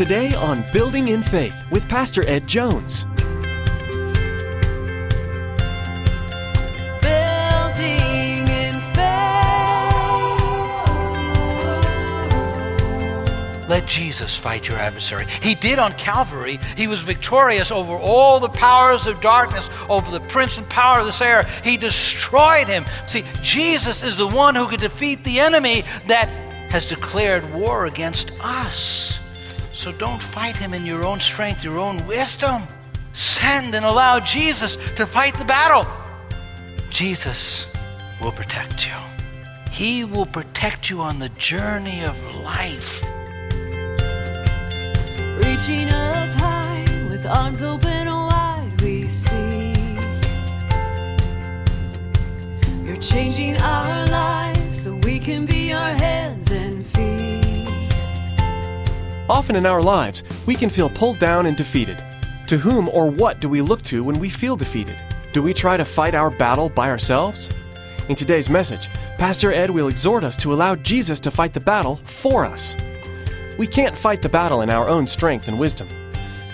Today on Building in Faith with Pastor Ed Jones. Building in faith. Let Jesus fight your adversary. He did on Calvary. He was victorious over all the powers of darkness, over the prince and power of this air. He destroyed him. See, Jesus is the one who could defeat the enemy that has declared war against us. So don't fight him in your own strength, your own wisdom. Send and allow Jesus to fight the battle. Jesus will protect you. He will protect you on the journey of life. Reaching up high with arms open wide, we see. You're changing our lives Often in our lives, we can feel pulled down and defeated. To whom or what do we look to when we feel defeated? Do we try to fight our battle by ourselves? In today's message, Pastor Ed will exhort us to allow Jesus to fight the battle for us. We can't fight the battle in our own strength and wisdom.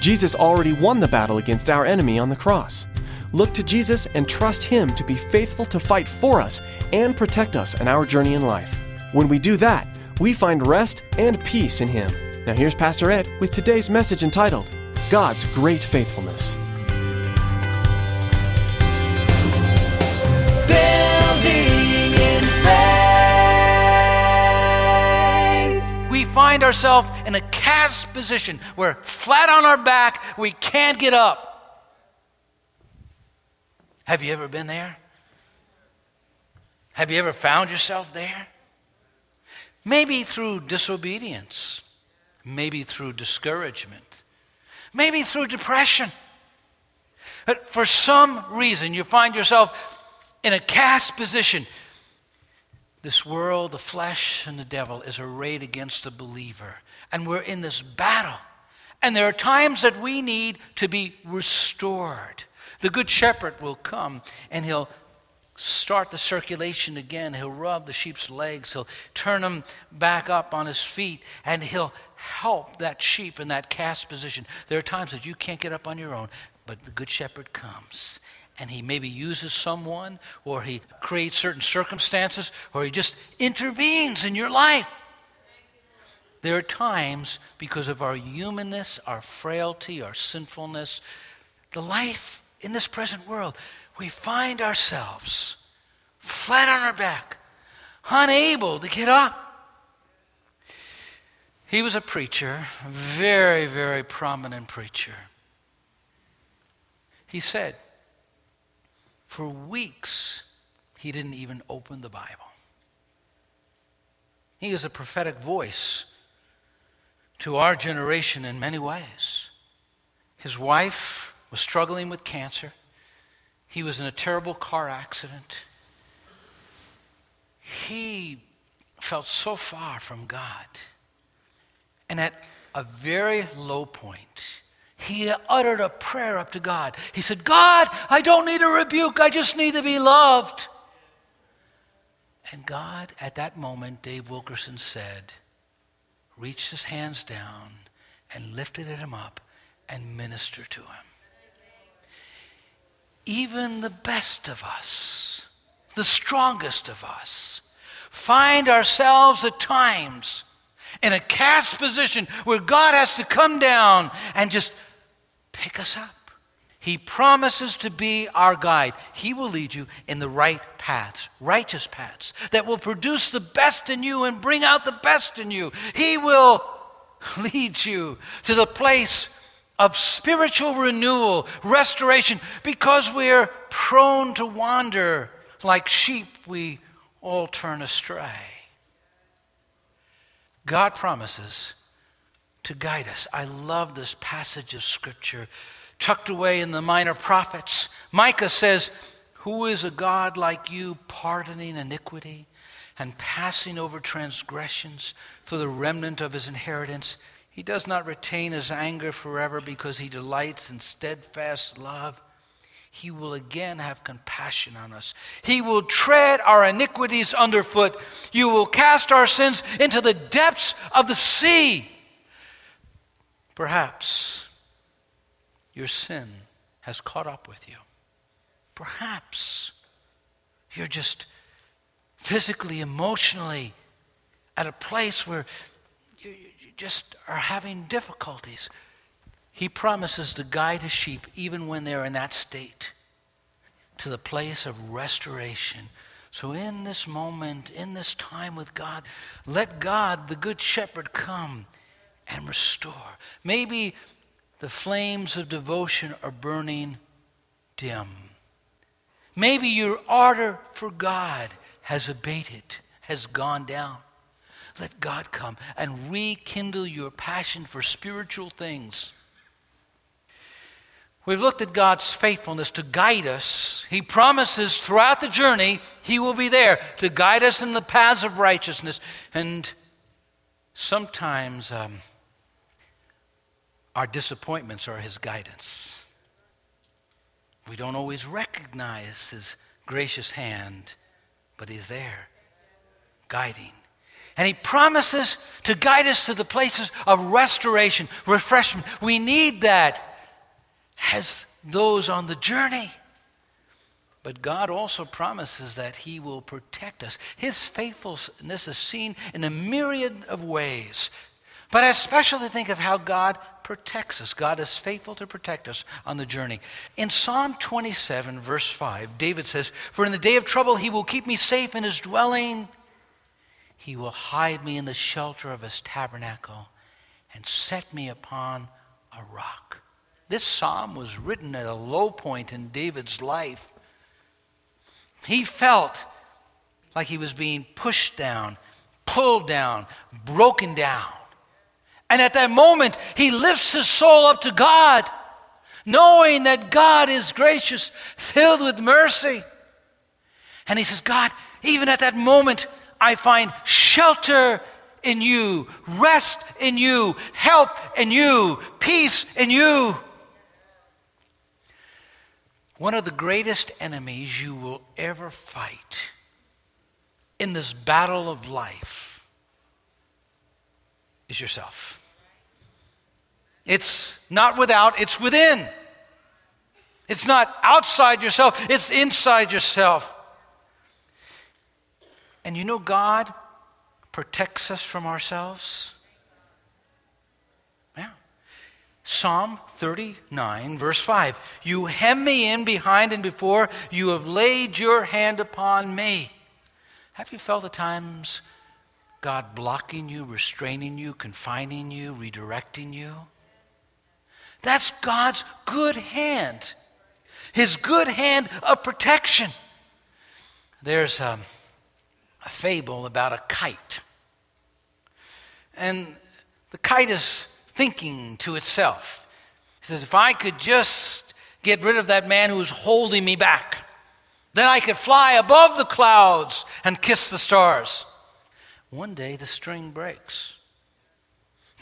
Jesus already won the battle against our enemy on the cross. Look to Jesus and trust Him to be faithful to fight for us and protect us in our journey in life. When we do that, we find rest and peace in Him. Now, here's Pastor Ed with today's message entitled God's Great Faithfulness. Building in faith. we find ourselves in a cast position. We're flat on our back, we can't get up. Have you ever been there? Have you ever found yourself there? Maybe through disobedience, maybe through discouragement, maybe through depression. But for some reason, you find yourself in a cast position. This world, the flesh, and the devil is arrayed against the believer. And we're in this battle. And there are times that we need to be restored. The Good Shepherd will come and he'll start the circulation again. He'll rub the sheep's legs, he'll turn them back up on his feet, and he'll help that sheep in that cast position. There are times that you can't get up on your own, but the Good Shepherd comes and he maybe uses someone, or he creates certain circumstances, or he just intervenes in your life. There are times, because of our humanness, our frailty, our sinfulness, the life in this present world, we find ourselves flat on our back, unable to get up. He was a preacher, a very, very prominent preacher. He said, for weeks, he didn't even open the Bible. He is a prophetic voice to our generation in many ways. His wife was struggling with cancer. He was in a terrible car accident. He felt so far from God. And at a very low point, he uttered a prayer up to God. He said, God, I don't need a rebuke, I just need to be loved. And God, at that moment, Dave Wilkerson said, reached his hands down and lifted him up and ministered to him. Even the best of us, the strongest of us, find ourselves at times in a cast position where God has to come down and just pick us up. He promises to be our guide. He will lead you in the right paths, righteous paths, that will produce the best in you and bring out the best in you. He will lead you to the place of spiritual renewal, restoration, because we're prone to wander. Like sheep, we all turn astray. God promises to guide us. I love this passage of Scripture tucked away in the minor prophets. Micah says, Who is a God like you, pardoning iniquity and passing over transgressions for the remnant of his inheritance? He does not retain his anger forever because he delights in steadfast love. He will again have compassion on us. He will tread our iniquities underfoot. You will cast our sins into the depths of the sea. Perhaps your sin has caught up with you. Perhaps you're just physically, emotionally at a place where just are having difficulties. He promises to guide his sheep even when they're in that state to the place of restoration. So, in this moment, in this time with God, let God, the Good Shepherd, come and restore. Maybe the flames of devotion are burning dim. Maybe your ardor for God has abated, has gone down. Let God come and rekindle your passion for spiritual things. We've looked at God's faithfulness to guide us. He promises throughout the journey He will be there to guide us in the paths of righteousness. And sometimes um, our disappointments are His guidance. We don't always recognize His gracious hand, but He's there, guiding. And He promises to guide us to the places of restoration, refreshment. We need that as those on the journey. But God also promises that He will protect us. His faithfulness is seen in a myriad of ways. But I especially think of how God protects us. God is faithful to protect us on the journey. In Psalm 27, verse 5, David says, For in the day of trouble he will keep me safe in his dwelling. He will hide me in the shelter of his tabernacle and set me upon a rock. This psalm was written at a low point in David's life. He felt like he was being pushed down, pulled down, broken down. And at that moment, he lifts his soul up to God, knowing that God is gracious, filled with mercy. And he says, God, even at that moment, I find shelter in you, rest in you, help in you, peace in you. One of the greatest enemies you will ever fight in this battle of life is yourself. It's not without, it's within. It's not outside yourself, it's inside yourself. And you know, God protects us from ourselves. Yeah. Psalm 39, verse 5. You hem me in behind and before, you have laid your hand upon me. Have you felt at times God blocking you, restraining you, confining you, redirecting you? That's God's good hand, His good hand of protection. There's a, a fable about a kite. And the kite is thinking to itself. He says, If I could just get rid of that man who's holding me back, then I could fly above the clouds and kiss the stars. One day the string breaks.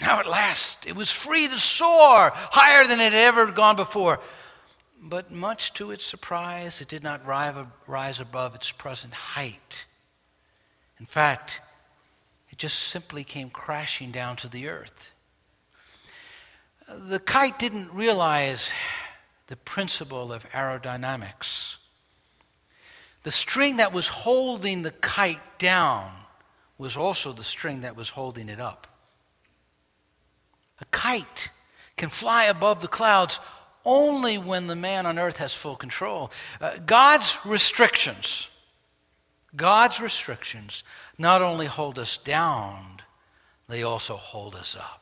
Now at last it was free to soar higher than it had ever gone before. But much to its surprise, it did not rise above its present height. In fact, it just simply came crashing down to the earth. The kite didn't realize the principle of aerodynamics. The string that was holding the kite down was also the string that was holding it up. A kite can fly above the clouds only when the man on earth has full control. Uh, God's restrictions, God's restrictions not only hold us down, they also hold us up.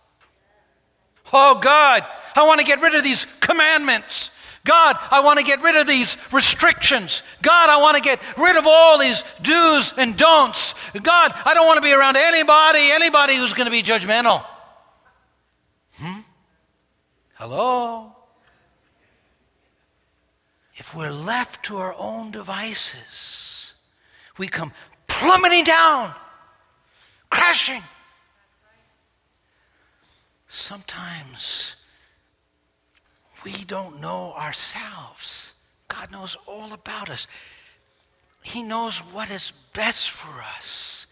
Oh God, I want to get rid of these commandments. God, I want to get rid of these restrictions. God, I want to get rid of all these do's and don'ts. God, I don't want to be around anybody, anybody who's going to be judgmental. Hmm? Hello? If we're left to our own devices, we come plummeting down, crashing. Sometimes we don't know ourselves. God knows all about us. He knows what is best for us.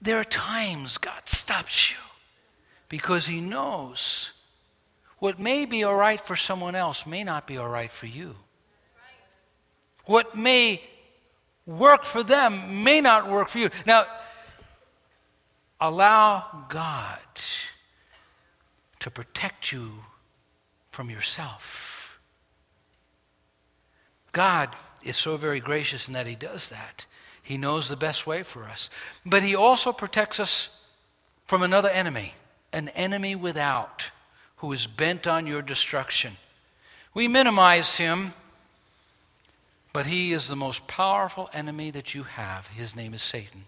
There are times God stops you. because he knows what may be all right for someone else may not be all right for you. What may work for them may not work for you. Now, allow God to protect you from yourself. God is so very gracious in that He does that. He knows the best way for us. But He also protects us from another enemy, an enemy without, who is bent on your destruction. We minimize him, but he is the most powerful enemy that you have. His name is Satan.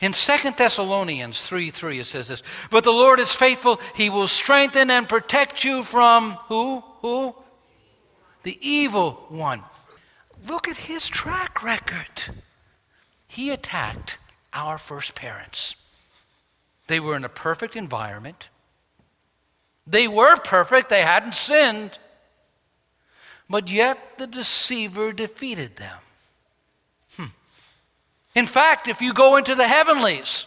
In 2 Thessalonians 3 3, it says this But the Lord is faithful. He will strengthen and protect you from who? Who? The evil one. Look at his track record. He attacked our first parents. They were in a perfect environment. They were perfect, they hadn't sinned. But yet the deceiver defeated them. Hmm. In fact, if you go into the heavenlies,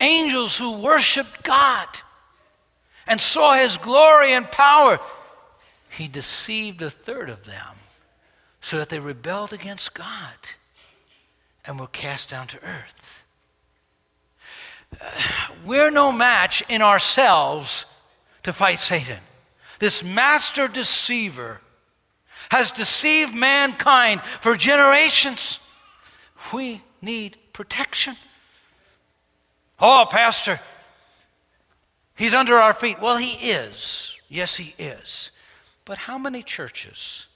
angels who worshiped God and saw his glory and power, he deceived a third of them so that they rebelled against God and were cast down to earth. Uh, we're no match in ourselves to fight Satan. This master deceiver has deceived mankind for generations. We need protection. Oh, Pastor, he's under our feet. Well, he is. Yes, he is. But how many churches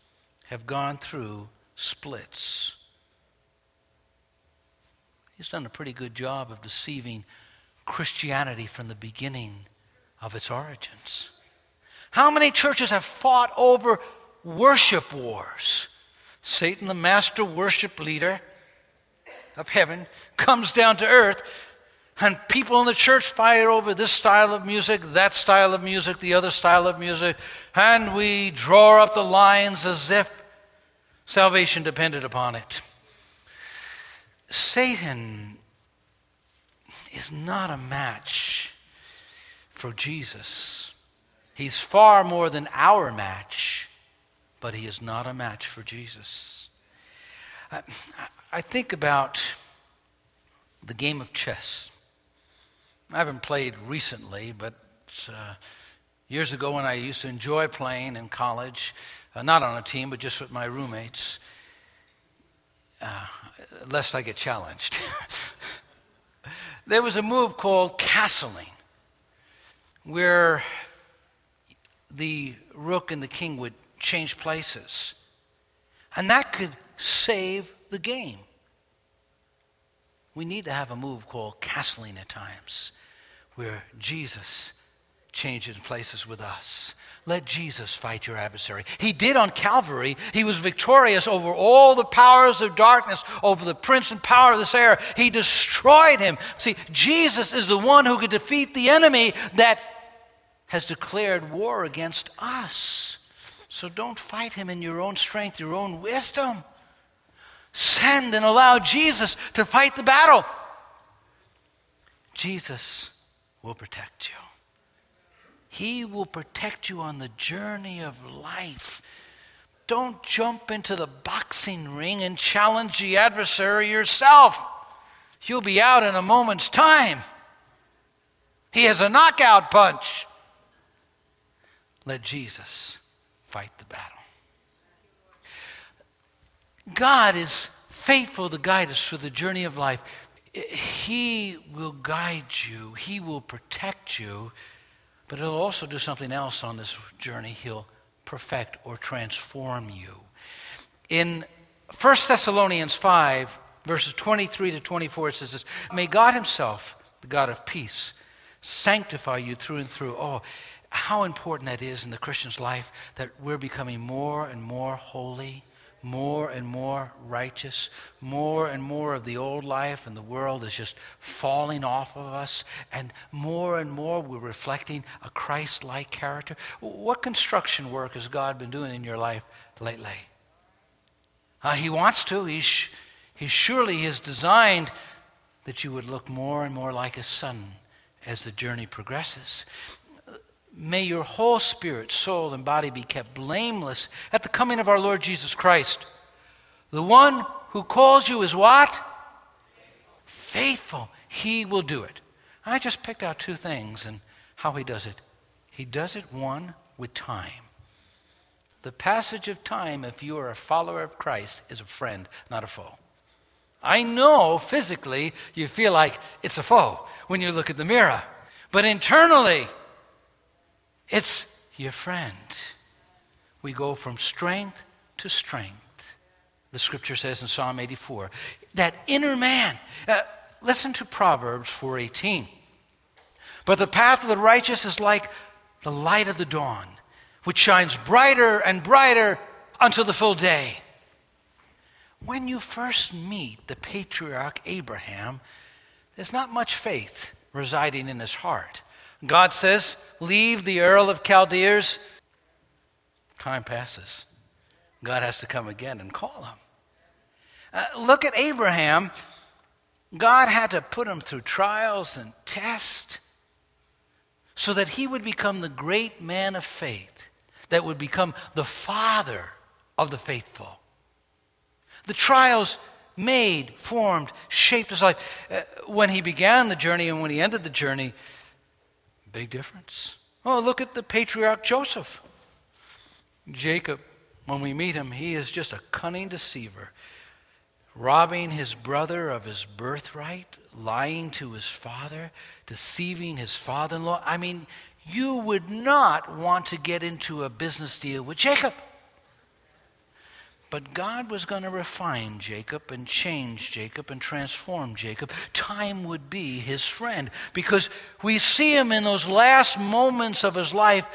have gone through splits? He's done a pretty good job of deceiving Christianity from the beginning of its origins. How many churches have fought over worship wars? Satan, the master worship leader, of heaven comes down to earth, and people in the church fight over this style of music, that style of music, the other style of music, and we draw up the lines as if salvation depended upon it. Satan is not a match for Jesus. He's far more than our match, but he is not a match for Jesus. I, I think about the game of chess. I haven't played recently, but uh, years ago when I used to enjoy playing in college, uh, not on a team, but just with my roommates, uh, lest I get challenged. there was a move called castling, where the rook and the king would change places. And that could save the game. We need to have a move called castling at times, where Jesus changes places with us. Let Jesus fight your adversary. He did on Calvary. He was victorious over all the powers of darkness, over the prince and power of this air. He destroyed him. See, Jesus is the one who could defeat the enemy that has declared war against us. So don't fight him in your own strength, your own wisdom. Send and allow Jesus to fight the battle. Jesus will protect you. He will protect you on the journey of life. Don't jump into the boxing ring and challenge the adversary yourself. You'll be out in a moment's time. He has a knockout punch. Let Jesus fight the battle. God is faithful to guide us through the journey of life. He will guide you, He will protect you, but He'll also do something else on this journey. He'll perfect or transform you. In 1 Thessalonians 5, verses 23 to 24, it says this May God Himself, the God of peace, sanctify you through and through. Oh, how important that is in the Christian's life that we're becoming more and more holy more and more righteous. More and more of the old life and the world is just falling off of us. And more and more we're reflecting a Christ like character. What construction work has God been doing in your life lately? Uh, he wants to. He's, he surely has designed that you would look more and more like his son as the journey progresses. May your whole spirit, soul, and body be kept blameless at the coming of our Lord Jesus Christ. The one who calls you is what? Faithful. He will do it. I just picked out two things and how he does it. He does it, one, with time. The passage of time, if you are a follower of Christ, is a friend, not a foe. I know physically you feel like it's a foe when you look at the mirror, but internally, it's your friend. We go from strength to strength. The scripture says in Psalm 84 that inner man. Uh, listen to Proverbs 4:18. But the path of the righteous is like the light of the dawn, which shines brighter and brighter until the full day. When you first meet the patriarch Abraham, there's not much faith residing in his heart. God says, Leave the Ur of Chaldeans. Time passes. God has to come again and call him. Uh, look at Abraham. God had to put him through trials and tests so that he would become the great man of faith that would become the father of the faithful. The trials made, formed, shaped his life. Uh, when he began the journey and when he ended the journey, Big difference. Oh, look at the patriarch Joseph. Jacob, when we meet him, he is just a cunning deceiver, robbing his brother of his birthright, lying to his father, deceiving his father in law. I mean, you would not want to get into a business deal with Jacob. But God was going to refine Jacob and change Jacob and transform Jacob. Time would be his friend because we see him in those last moments of his life.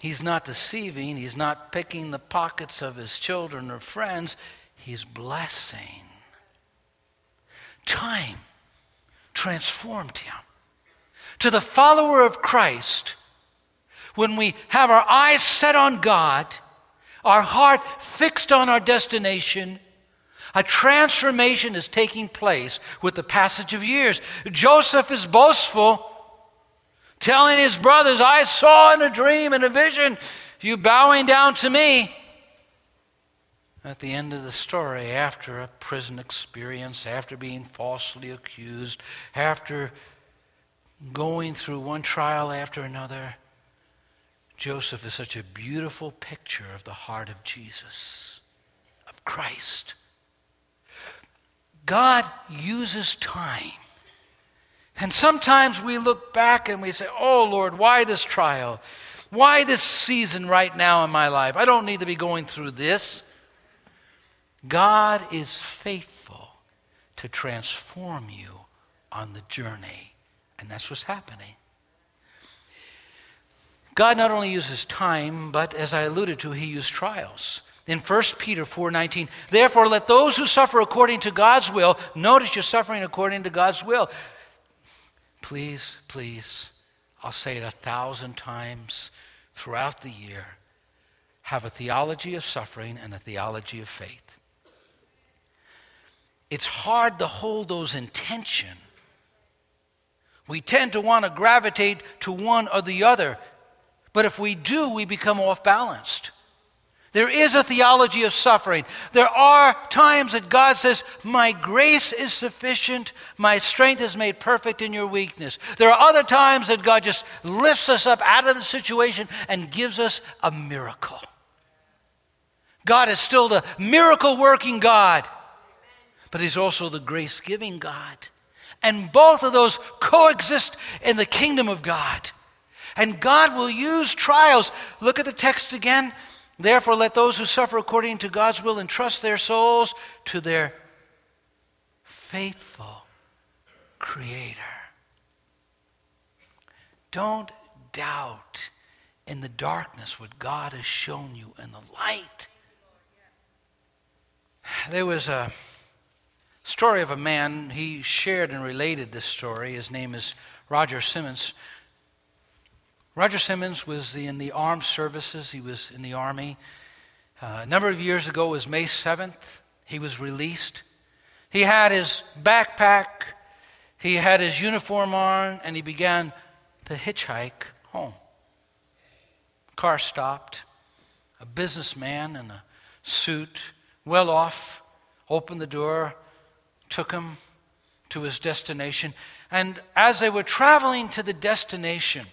He's not deceiving, he's not picking the pockets of his children or friends, he's blessing. Time transformed him. To the follower of Christ, when we have our eyes set on God, our heart fixed on our destination, a transformation is taking place with the passage of years. Joseph is boastful, telling his brothers, I saw in a dream and a vision you bowing down to me. At the end of the story, after a prison experience, after being falsely accused, after going through one trial after another, Joseph is such a beautiful picture of the heart of Jesus, of Christ. God uses time. And sometimes we look back and we say, Oh Lord, why this trial? Why this season right now in my life? I don't need to be going through this. God is faithful to transform you on the journey. And that's what's happening. God not only uses time, but as I alluded to, he used trials. In 1 Peter 4:19, therefore let those who suffer according to God's will, notice you're suffering according to God's will. Please, please, I'll say it a thousand times throughout the year, have a theology of suffering and a theology of faith. It's hard to hold those in tension. We tend to want to gravitate to one or the other. But if we do, we become off balanced. There is a theology of suffering. There are times that God says, My grace is sufficient, my strength is made perfect in your weakness. There are other times that God just lifts us up out of the situation and gives us a miracle. God is still the miracle working God, but He's also the grace giving God. And both of those coexist in the kingdom of God. And God will use trials. Look at the text again. Therefore, let those who suffer according to God's will entrust their souls to their faithful Creator. Don't doubt in the darkness what God has shown you in the light. There was a story of a man, he shared and related this story. His name is Roger Simmons. Roger Simmons was in the armed services, he was in the Army. Uh, a number of years ago was May 7th. He was released. He had his backpack, he had his uniform on, and he began to hitchhike home. Car stopped. A businessman in a suit, well off, opened the door, took him to his destination. And as they were traveling to the destination,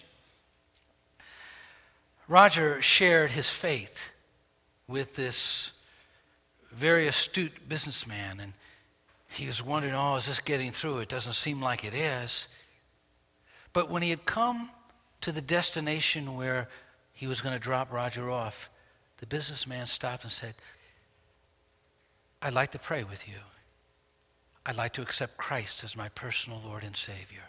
Roger shared his faith with this very astute businessman. And he was wondering, oh, is this getting through? It doesn't seem like it is. But when he had come to the destination where he was going to drop Roger off, the businessman stopped and said, I'd like to pray with you. I'd like to accept Christ as my personal Lord and Savior.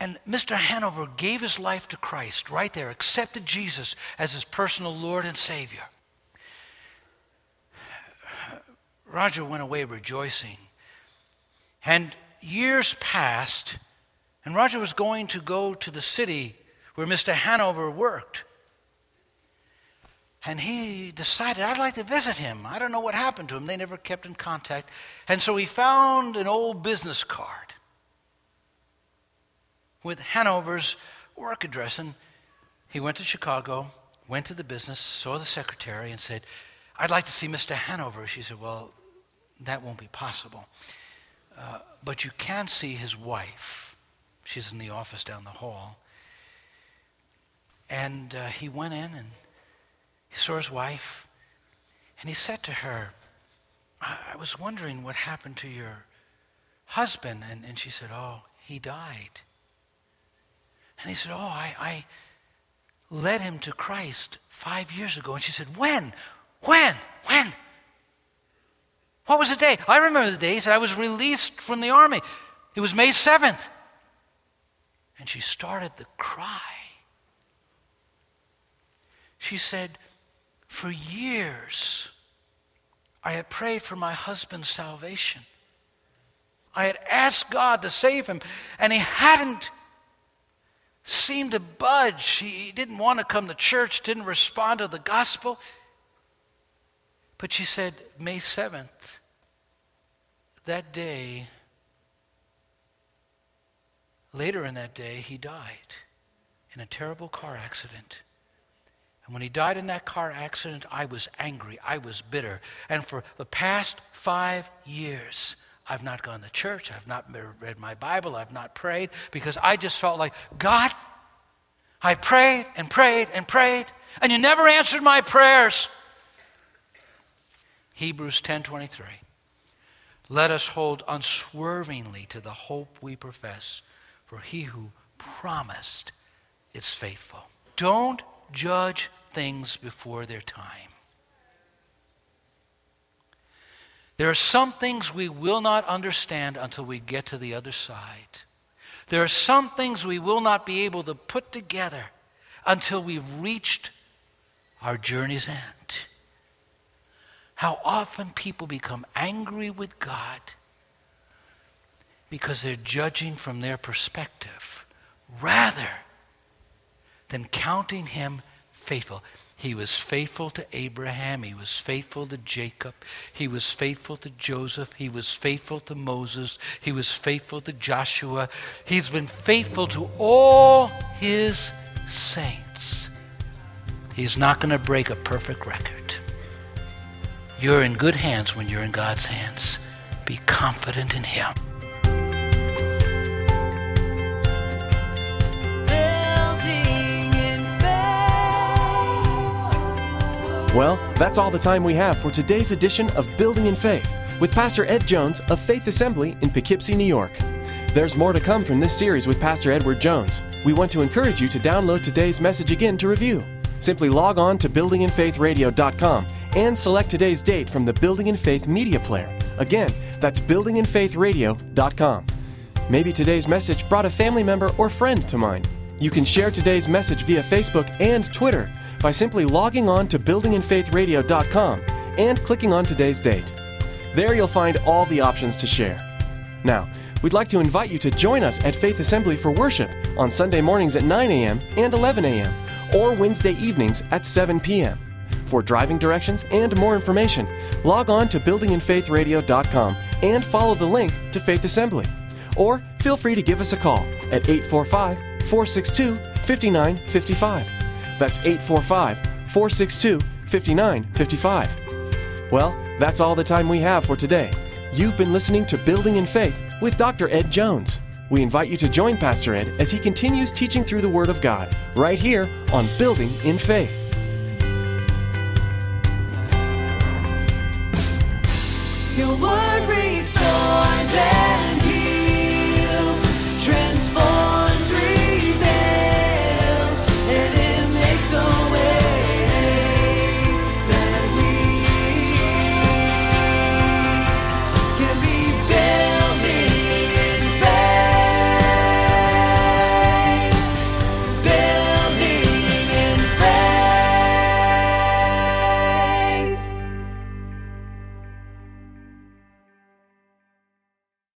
And Mr. Hanover gave his life to Christ right there, accepted Jesus as his personal Lord and Savior. Roger went away rejoicing. And years passed, and Roger was going to go to the city where Mr. Hanover worked. And he decided, I'd like to visit him. I don't know what happened to him. They never kept in contact. And so he found an old business card with Hanover's work address. And he went to Chicago, went to the business, saw the secretary, and said, I'd like to see Mr. Hanover. She said, Well, that won't be possible. Uh, but you can see his wife. She's in the office down the hall. And uh, he went in and he saw his wife, and he said to her, I, I was wondering what happened to your husband. And, and she said, Oh, he died. And he said, Oh, I, I led him to Christ five years ago. And she said, When? When? When? What was the day? I remember the day. He said, I was released from the army. It was May 7th. And she started to cry. She said, for years, I had prayed for my husband's salvation. I had asked God to save him, and he hadn't seemed to budge. He didn't want to come to church, didn't respond to the gospel. But she said, May 7th, that day, later in that day, he died in a terrible car accident. And when he died in that car accident, I was angry. I was bitter. And for the past five years, I've not gone to church. I've not read my Bible. I've not prayed because I just felt like, God, I prayed and prayed and prayed, and you never answered my prayers. Hebrews 10:23. Let us hold unswervingly to the hope we profess, for he who promised is faithful. Don't judge things before their time. There are some things we will not understand until we get to the other side. There are some things we will not be able to put together until we've reached our journey's end. How often people become angry with God because they're judging from their perspective rather than counting him faithful. He was faithful to Abraham. He was faithful to Jacob. He was faithful to Joseph. He was faithful to Moses. He was faithful to Joshua. He's been faithful to all his saints. He's not going to break a perfect record. You're in good hands when you're in God's hands. Be confident in Him. Well, that's all the time we have for today's edition of Building in Faith with Pastor Ed Jones of Faith Assembly in Poughkeepsie, New York. There's more to come from this series with Pastor Edward Jones. We want to encourage you to download today's message again to review. Simply log on to buildinginfaithradio.com and select today's date from the Building in Faith media player. Again, that's buildinginfaithradio.com. Maybe today's message brought a family member or friend to mind. You can share today's message via Facebook and Twitter by simply logging on to buildinginfaithradio.com and clicking on today's date. There you'll find all the options to share. Now, we'd like to invite you to join us at Faith Assembly for worship on Sunday mornings at 9 a.m. and 11 a.m. or Wednesday evenings at 7 p.m. For driving directions and more information, log on to buildinginfaithradio.com and follow the link to Faith Assembly. Or feel free to give us a call at 845 462 5955. That's 845 462 5955. Well, that's all the time we have for today. You've been listening to Building in Faith with Dr. Ed Jones. We invite you to join Pastor Ed as he continues teaching through the Word of God right here on Building in Faith. Your word restores.